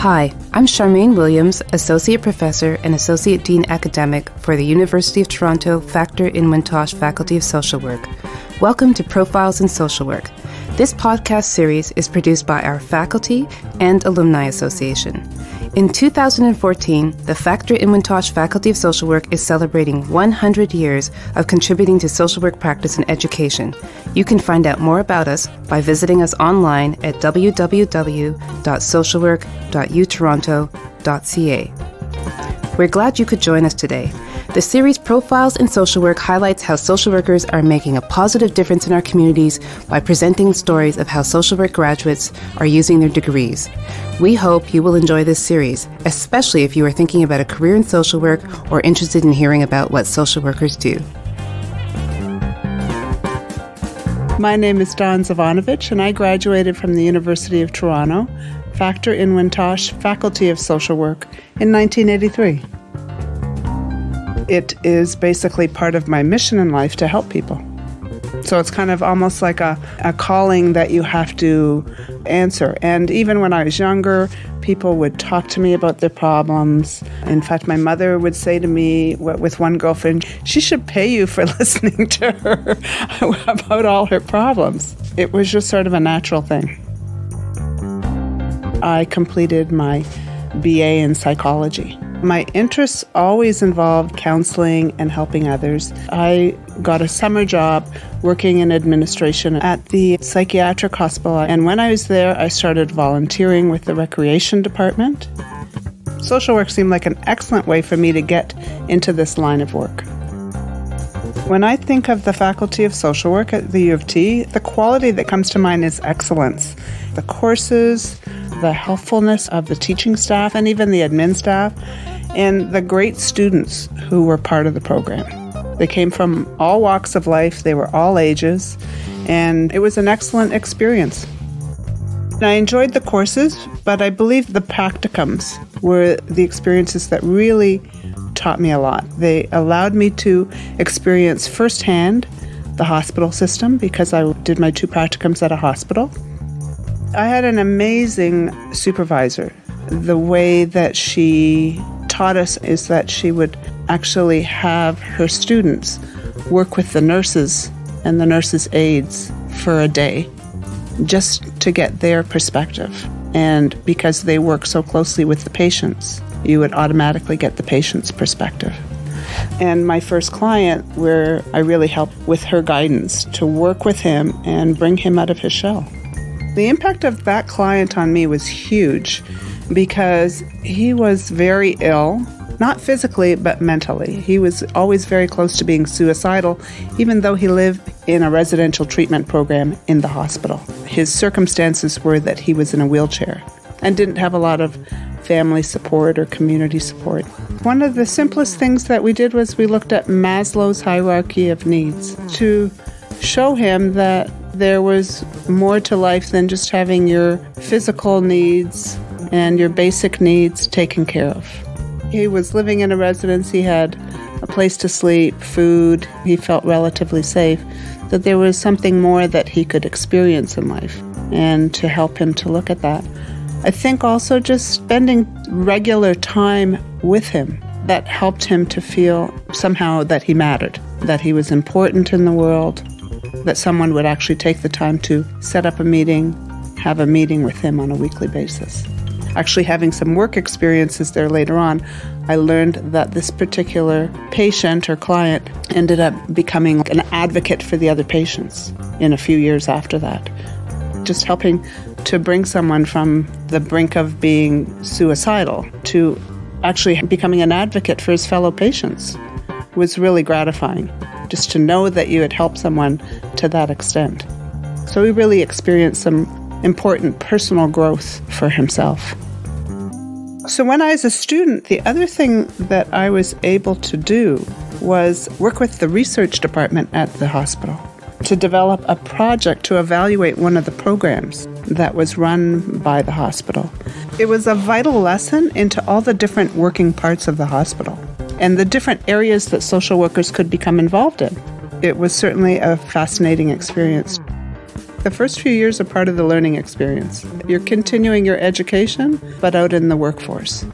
Hi, I'm Charmaine Williams, Associate Professor and Associate Dean Academic for the University of Toronto Factor-Inwentash Faculty of Social Work. Welcome to Profiles in Social Work. This podcast series is produced by our faculty and alumni association. In 2014, the Factor-Inwentash Faculty of Social Work is celebrating 100 years of contributing to social work practice and education. You can find out more about us by visiting us online at www.socialwork.utoronto.ca. We're glad you could join us today. The series Profiles in Social Work highlights how social workers are making a positive difference in our communities by presenting stories of how social work graduates are using their degrees. We hope you will enjoy this series, especially if you are thinking about a career in social work or interested in hearing about what social workers do. My name is Dawn Zivanovich, and I graduated from the University of Toronto, Factor-Inwentash Faculty of Social Work, in 1983 it is basically part of my mission in life to help people. So it's kind of almost like a, a calling that you have to answer. And even when I was younger, people would talk to me about their problems. In fact, my mother would say to me with one girlfriend, she should pay you for listening to her about all her problems. It was just sort of a natural thing. I completed my BA in psychology. My interests always involved counseling and helping others. I got a summer job working in administration at the psychiatric hospital, and when I was there, I started volunteering with the recreation department. Social work seemed like an excellent way for me to get into this line of work. When I think of the Faculty of Social Work at the U of T, the quality that comes to mind is excellence. The courses, the helpfulness of the teaching staff, and even the admin staff, and the great students who were part of the program. They came from all walks of life, they were all ages, and it was an excellent experience. I enjoyed the courses, but I believe the practicums were the experiences that really taught me a lot. They allowed me to experience firsthand the hospital system because I did my two practicums at a hospital. I had an amazing supervisor. The way that she taught us is that she would actually have her students work with the nurses and the nurses' aides for a day just to get their perspective. And because they work so closely with the patients, you would automatically get the patient's perspective. And my first client, where I really helped with her guidance to work with him and bring him out of his shell. The impact of that client on me was huge because he was very ill, not physically, but mentally. He was always very close to being suicidal, even though he lived in a residential treatment program in the hospital. His circumstances were that he was in a wheelchair and didn't have a lot of family support or community support. One of the simplest things that we did was we looked at Maslow's hierarchy of needs to show him that there was more to life than just having your physical needs and your basic needs taken care of. He was living in a residence, he had a place to sleep, food, he felt relatively safe, that there was something more that he could experience in life, and to help him to look at that. I think also just spending regular time with him that helped him to feel somehow that he mattered, that he was important in the world, that someone would actually take the time to set up a meeting, have a meeting with him on a weekly basis actually having some work experiences there later on, I learned that this particular patient or client ended up becoming an advocate for the other patients in a few years after that. Just helping to bring someone from the brink of being suicidal to actually becoming an advocate for his fellow patients was really gratifying. Just to know that you had helped someone to that extent. So he really experienced some important personal growth for himself. So, when I was a student, the other thing that I was able to do was work with the research department at the hospital to develop a project to evaluate one of the programs that was run by the hospital. It was a vital lesson into all the different working parts of the hospital and the different areas that social workers could become involved in. It was certainly a fascinating experience. The first few years are part of the learning experience. You're continuing your education, but out in the workforce.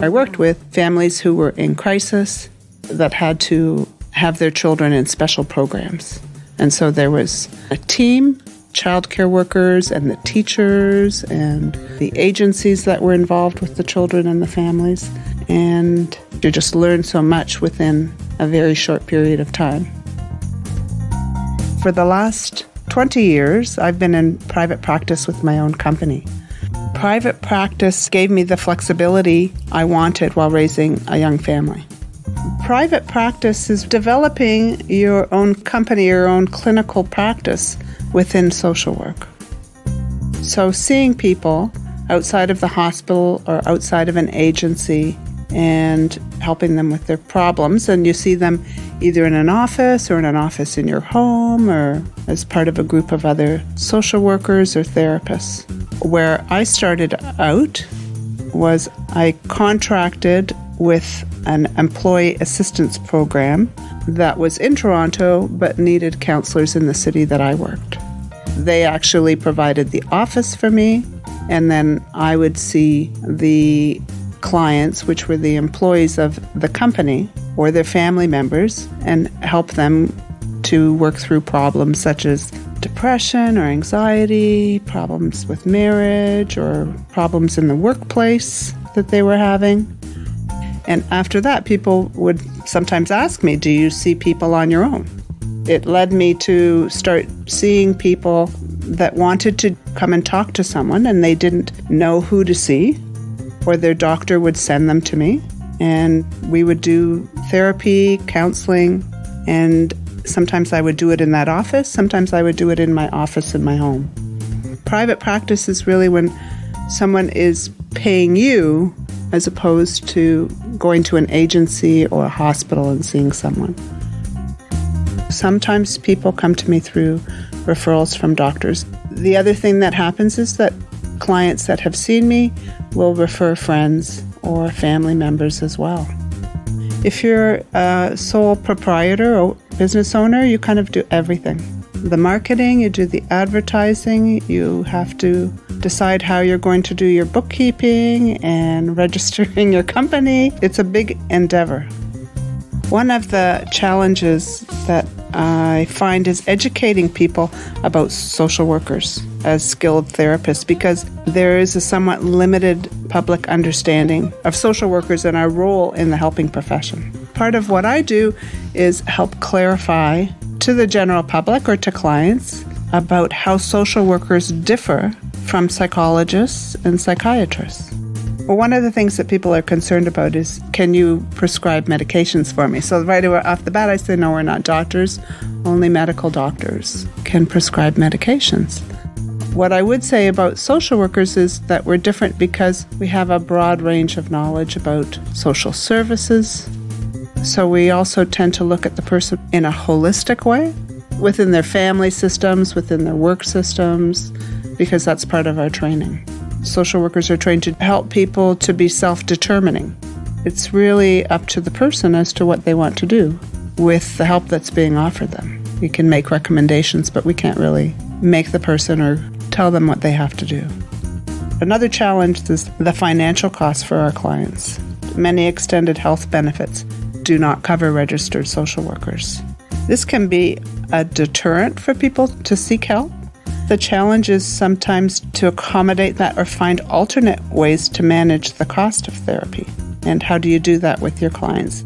I worked with families who were in crisis that had to have their children in special programs. And so there was a team, childcare workers and the teachers and the agencies that were involved with the children and the families. And you just learn so much within a very short period of time. For the last 20 years, I've been in private practice with my own company. Private practice gave me the flexibility I wanted while raising a young family private practice is developing your own company, your own clinical practice within social work. So, seeing people outside of the hospital or outside of an agency and helping them with their problems, and you see them either in an office or in an office in your home or as part of a group of other social workers or therapists. Where I started out was I contracted with an employee assistance program that was in Toronto but needed counselors in the city that I worked. They actually provided the office for me, and then I would see the clients, which were the employees of the company or their family members, and help them to work through problems such as depression or anxiety, problems with marriage, or problems in the workplace that they were having. And after that, people would sometimes ask me, Do you see people on your own? It led me to start seeing people that wanted to come and talk to someone and they didn't know who to see, or their doctor would send them to me. And we would do therapy, counseling, and sometimes I would do it in that office, sometimes I would do it in my office in my home. Private practice is really when someone is paying you as opposed to going to an agency or a hospital and seeing someone. Sometimes people come to me through referrals from doctors. The other thing that happens is that clients that have seen me will refer friends or family members as well. If you're a sole proprietor or business owner, you kind of do everything the marketing, you do the advertising, you have to decide how you're going to do your bookkeeping and registering your company. It's a big endeavor. One of the challenges that I find is educating people about social workers as skilled therapists because there is a somewhat limited public understanding of social workers and our role in the helping profession. Part of what I do is help clarify to the general public or to clients about how social workers differ from psychologists and psychiatrists. Well, one of the things that people are concerned about is can you prescribe medications for me? So, right off the bat, I say, no, we're not doctors. Only medical doctors can prescribe medications. What I would say about social workers is that we're different because we have a broad range of knowledge about social services, so we also tend to look at the person in a holistic way within their family systems, within their work systems, because that's part of our training. Social workers are trained to help people to be self determining. It's really up to the person as to what they want to do with the help that's being offered them. We can make recommendations, but we can't really make the person or tell them what they have to do. Another challenge is the financial costs for our clients. Many extended health benefits do not cover registered social workers. This can be a deterrent for people to seek help. The challenge is sometimes to accommodate that or find alternate ways to manage the cost of therapy. And how do you do that with your clients?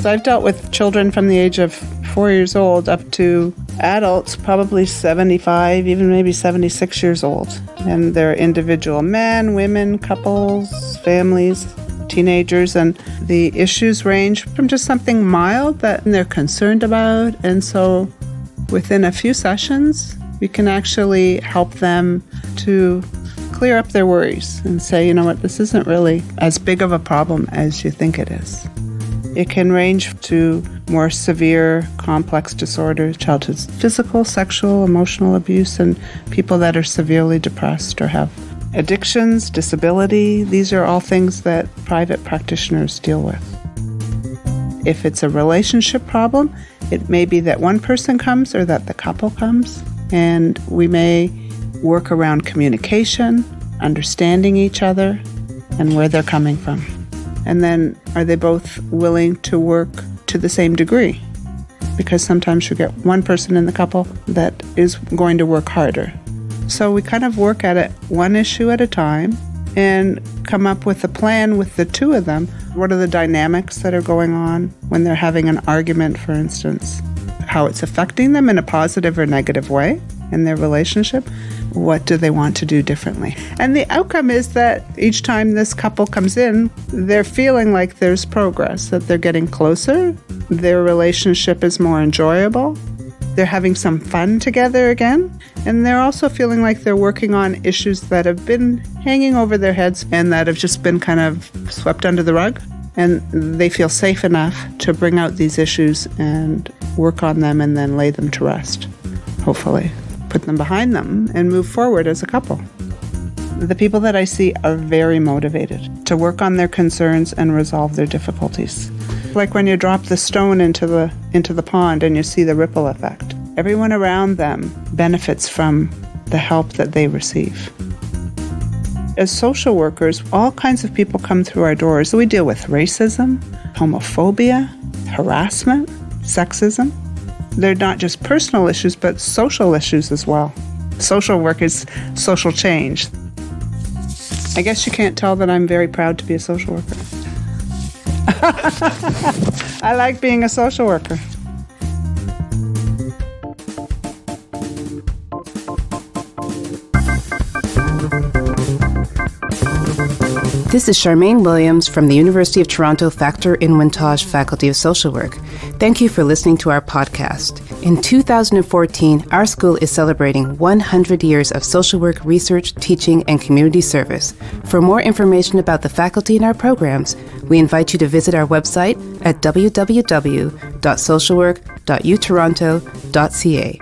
So I've dealt with children from the age of four years old up to adults, probably 75, even maybe 76 years old. And they're individual men, women, couples, families teenagers, and the issues range from just something mild that they're concerned about. And so within a few sessions, we can actually help them to clear up their worries and say, you know what, this isn't really as big of a problem as you think it is. It can range to more severe, complex disorders, childhood physical, sexual, emotional abuse, and people that are severely depressed or have Addictions, disability, these are all things that private practitioners deal with. If it's a relationship problem, it may be that one person comes or that the couple comes. And we may work around communication, understanding each other, and where they're coming from. And then are they both willing to work to the same degree? Because sometimes you get one person in the couple that is going to work harder. So we kind of work at it one issue at a time and come up with a plan with the two of them. What are the dynamics that are going on when they're having an argument, for instance? How it's affecting them in a positive or negative way in their relationship. What do they want to do differently? And the outcome is that each time this couple comes in, they're feeling like there's progress, that they're getting closer, their relationship is more enjoyable, they're having some fun together again, and they're also feeling like they're working on issues that have been hanging over their heads and that have just been kind of swept under the rug. And they feel safe enough to bring out these issues and work on them and then lay them to rest, hopefully. Put them behind them and move forward as a couple. The people that I see are very motivated to work on their concerns and resolve their difficulties. Like when you drop the stone into the into the pond and you see the ripple effect. Everyone around them benefits from the help that they receive. As social workers, all kinds of people come through our doors. We deal with racism, homophobia, harassment, sexism. They're not just personal issues, but social issues as well. Social work is social change. I guess you can't tell that I'm very proud to be a social worker. I like being a social worker. This is Charmaine Williams from the University of Toronto Factor-Inwentash Faculty of Social Work. Thank you for listening to our podcast. In 2014, our school is celebrating 100 years of social work research, teaching, and community service. For more information about the faculty and our programs, we invite you to visit our website at www.socialwork.utoronto.ca.